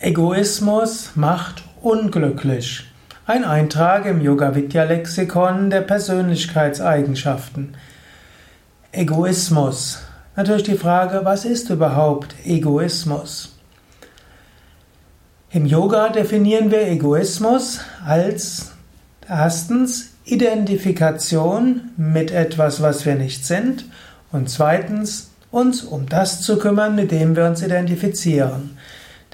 Egoismus macht unglücklich. Ein Eintrag im Yoga Vidya Lexikon der Persönlichkeitseigenschaften. Egoismus. Natürlich die Frage, was ist überhaupt Egoismus? Im Yoga definieren wir Egoismus als erstens Identifikation mit etwas, was wir nicht sind und zweitens uns um das zu kümmern, mit dem wir uns identifizieren.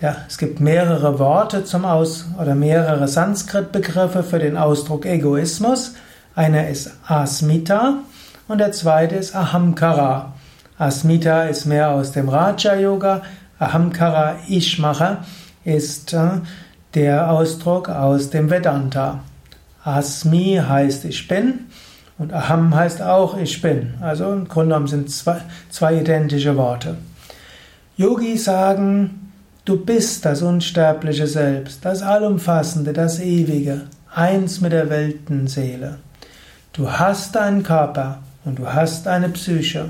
Ja, es gibt mehrere Worte zum Aus oder mehrere Sanskrit-Begriffe für den Ausdruck Egoismus. Einer ist Asmita und der zweite ist Ahamkara. Asmita ist mehr aus dem Raja-Yoga, Ahamkara, ich mache, ist äh, der Ausdruck aus dem Vedanta. Asmi heißt ich bin und Aham heißt auch ich bin. Also im Grunde genommen sind zwei, zwei identische Worte. Yogis sagen, Du bist das unsterbliche Selbst, das Allumfassende, das Ewige, eins mit der Weltenseele. Du hast einen Körper und du hast eine Psyche.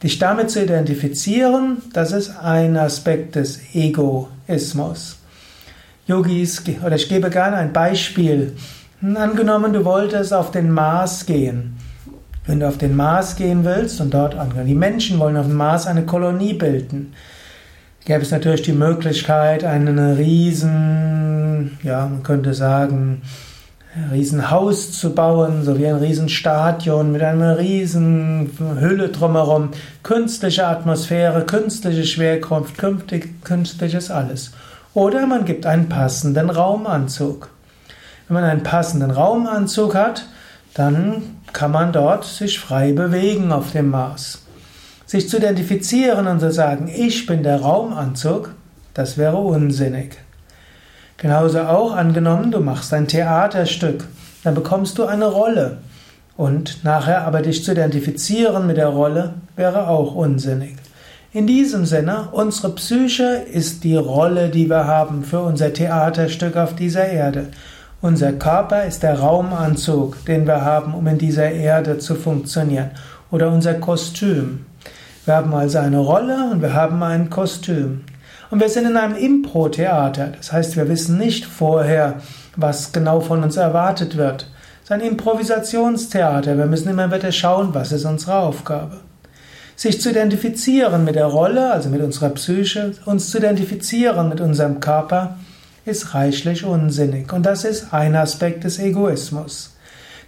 Dich damit zu identifizieren, das ist ein Aspekt des Egoismus. Yogis, oder ich gebe gerne ein Beispiel. Angenommen, du wolltest auf den Mars gehen. Wenn du auf den Mars gehen willst und dort, die Menschen wollen auf dem Mars eine Kolonie bilden, gäbe es natürlich die Möglichkeit, einen riesen, ja, man könnte sagen, riesen Haus zu bauen, so wie ein riesen Stadion mit einer riesen Hülle drumherum, künstliche Atmosphäre, künstliche Schwerkraft, künstliches alles. Oder man gibt einen passenden Raumanzug. Wenn man einen passenden Raumanzug hat, dann kann man dort sich frei bewegen auf dem Mars. Sich zu identifizieren und zu sagen, ich bin der Raumanzug, das wäre unsinnig. Genauso auch angenommen, du machst ein Theaterstück, dann bekommst du eine Rolle. Und nachher aber dich zu identifizieren mit der Rolle wäre auch unsinnig. In diesem Sinne, unsere Psyche ist die Rolle, die wir haben für unser Theaterstück auf dieser Erde. Unser Körper ist der Raumanzug, den wir haben, um in dieser Erde zu funktionieren. Oder unser Kostüm. Wir haben also eine Rolle und wir haben ein Kostüm. Und wir sind in einem Impro-Theater. Das heißt, wir wissen nicht vorher, was genau von uns erwartet wird. Es ist ein Improvisationstheater. Wir müssen immer wieder schauen, was ist unsere Aufgabe. Sich zu identifizieren mit der Rolle, also mit unserer Psyche, uns zu identifizieren mit unserem Körper, ist reichlich unsinnig. Und das ist ein Aspekt des Egoismus.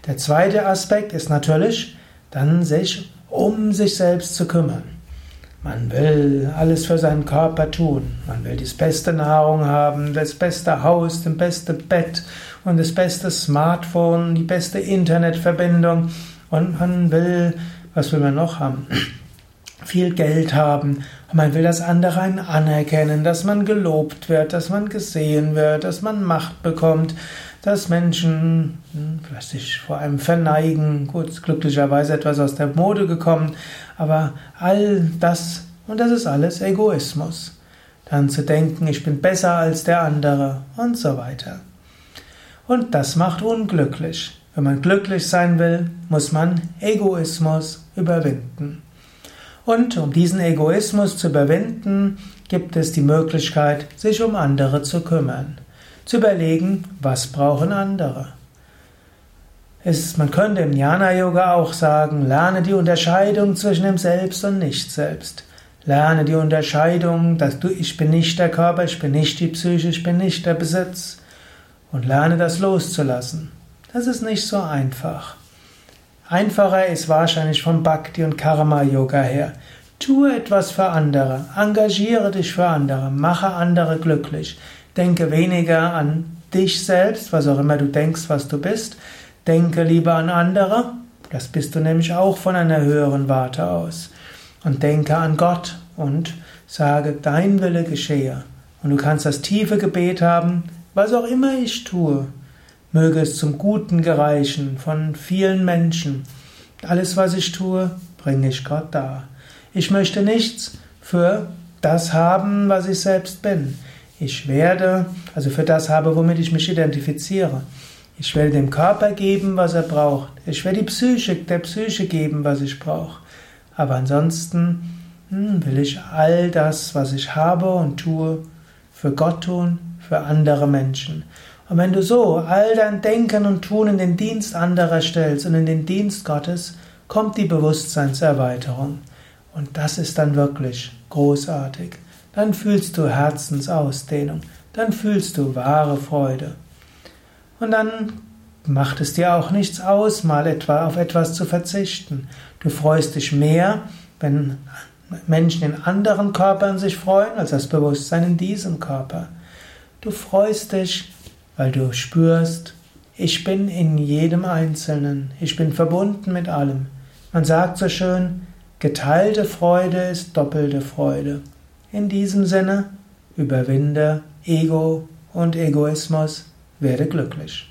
Der zweite Aspekt ist natürlich, dann sich um sich selbst zu kümmern. Man will alles für seinen Körper tun. Man will die beste Nahrung haben, das beste Haus, das beste Bett und das beste Smartphone, die beste Internetverbindung. Und man will, was will man noch haben? Viel Geld haben. Und man will, dass andere einen anerkennen, dass man gelobt wird, dass man gesehen wird, dass man Macht bekommt dass Menschen hm, vielleicht sich vor einem verneigen. Gut, glücklicherweise etwas aus der Mode gekommen, aber all das, und das ist alles Egoismus. Dann zu denken, ich bin besser als der andere und so weiter. Und das macht unglücklich. Wenn man glücklich sein will, muss man Egoismus überwinden. Und um diesen Egoismus zu überwinden, gibt es die Möglichkeit, sich um andere zu kümmern zu überlegen, was brauchen andere. Es, man könnte im Jnana-Yoga auch sagen, lerne die Unterscheidung zwischen dem Selbst und Nicht-Selbst. Lerne die Unterscheidung, dass du, ich bin nicht der Körper, ich bin nicht die Psyche, ich bin nicht der Besitz. Und lerne das loszulassen. Das ist nicht so einfach. Einfacher ist wahrscheinlich vom Bhakti und Karma Yoga her. Tue etwas für andere, engagiere dich für andere, mache andere glücklich. Denke weniger an dich selbst, was auch immer du denkst, was du bist. Denke lieber an andere. Das bist du nämlich auch von einer höheren Warte aus. Und denke an Gott und sage, dein Wille geschehe. Und du kannst das tiefe Gebet haben, was auch immer ich tue, möge es zum Guten gereichen von vielen Menschen. Alles, was ich tue, bringe ich Gott dar. Ich möchte nichts für das haben, was ich selbst bin. Ich werde, also für das habe, womit ich mich identifiziere. Ich werde dem Körper geben, was er braucht. Ich werde die Psyche, der Psyche geben, was ich brauche. Aber ansonsten hm, will ich all das, was ich habe und tue, für Gott tun, für andere Menschen. Und wenn du so all dein Denken und Tun in den Dienst anderer stellst und in den Dienst Gottes, kommt die Bewusstseinserweiterung. Und das ist dann wirklich großartig. Dann fühlst du Herzensausdehnung, dann fühlst du wahre Freude. Und dann macht es dir auch nichts aus, mal etwa auf etwas zu verzichten. Du freust dich mehr, wenn Menschen in anderen Körpern sich freuen, als das Bewusstsein in diesem Körper. Du freust dich, weil du spürst, ich bin in jedem Einzelnen, ich bin verbunden mit allem. Man sagt so schön, geteilte Freude ist doppelte Freude. In diesem Sinne, überwinde Ego und Egoismus, werde glücklich.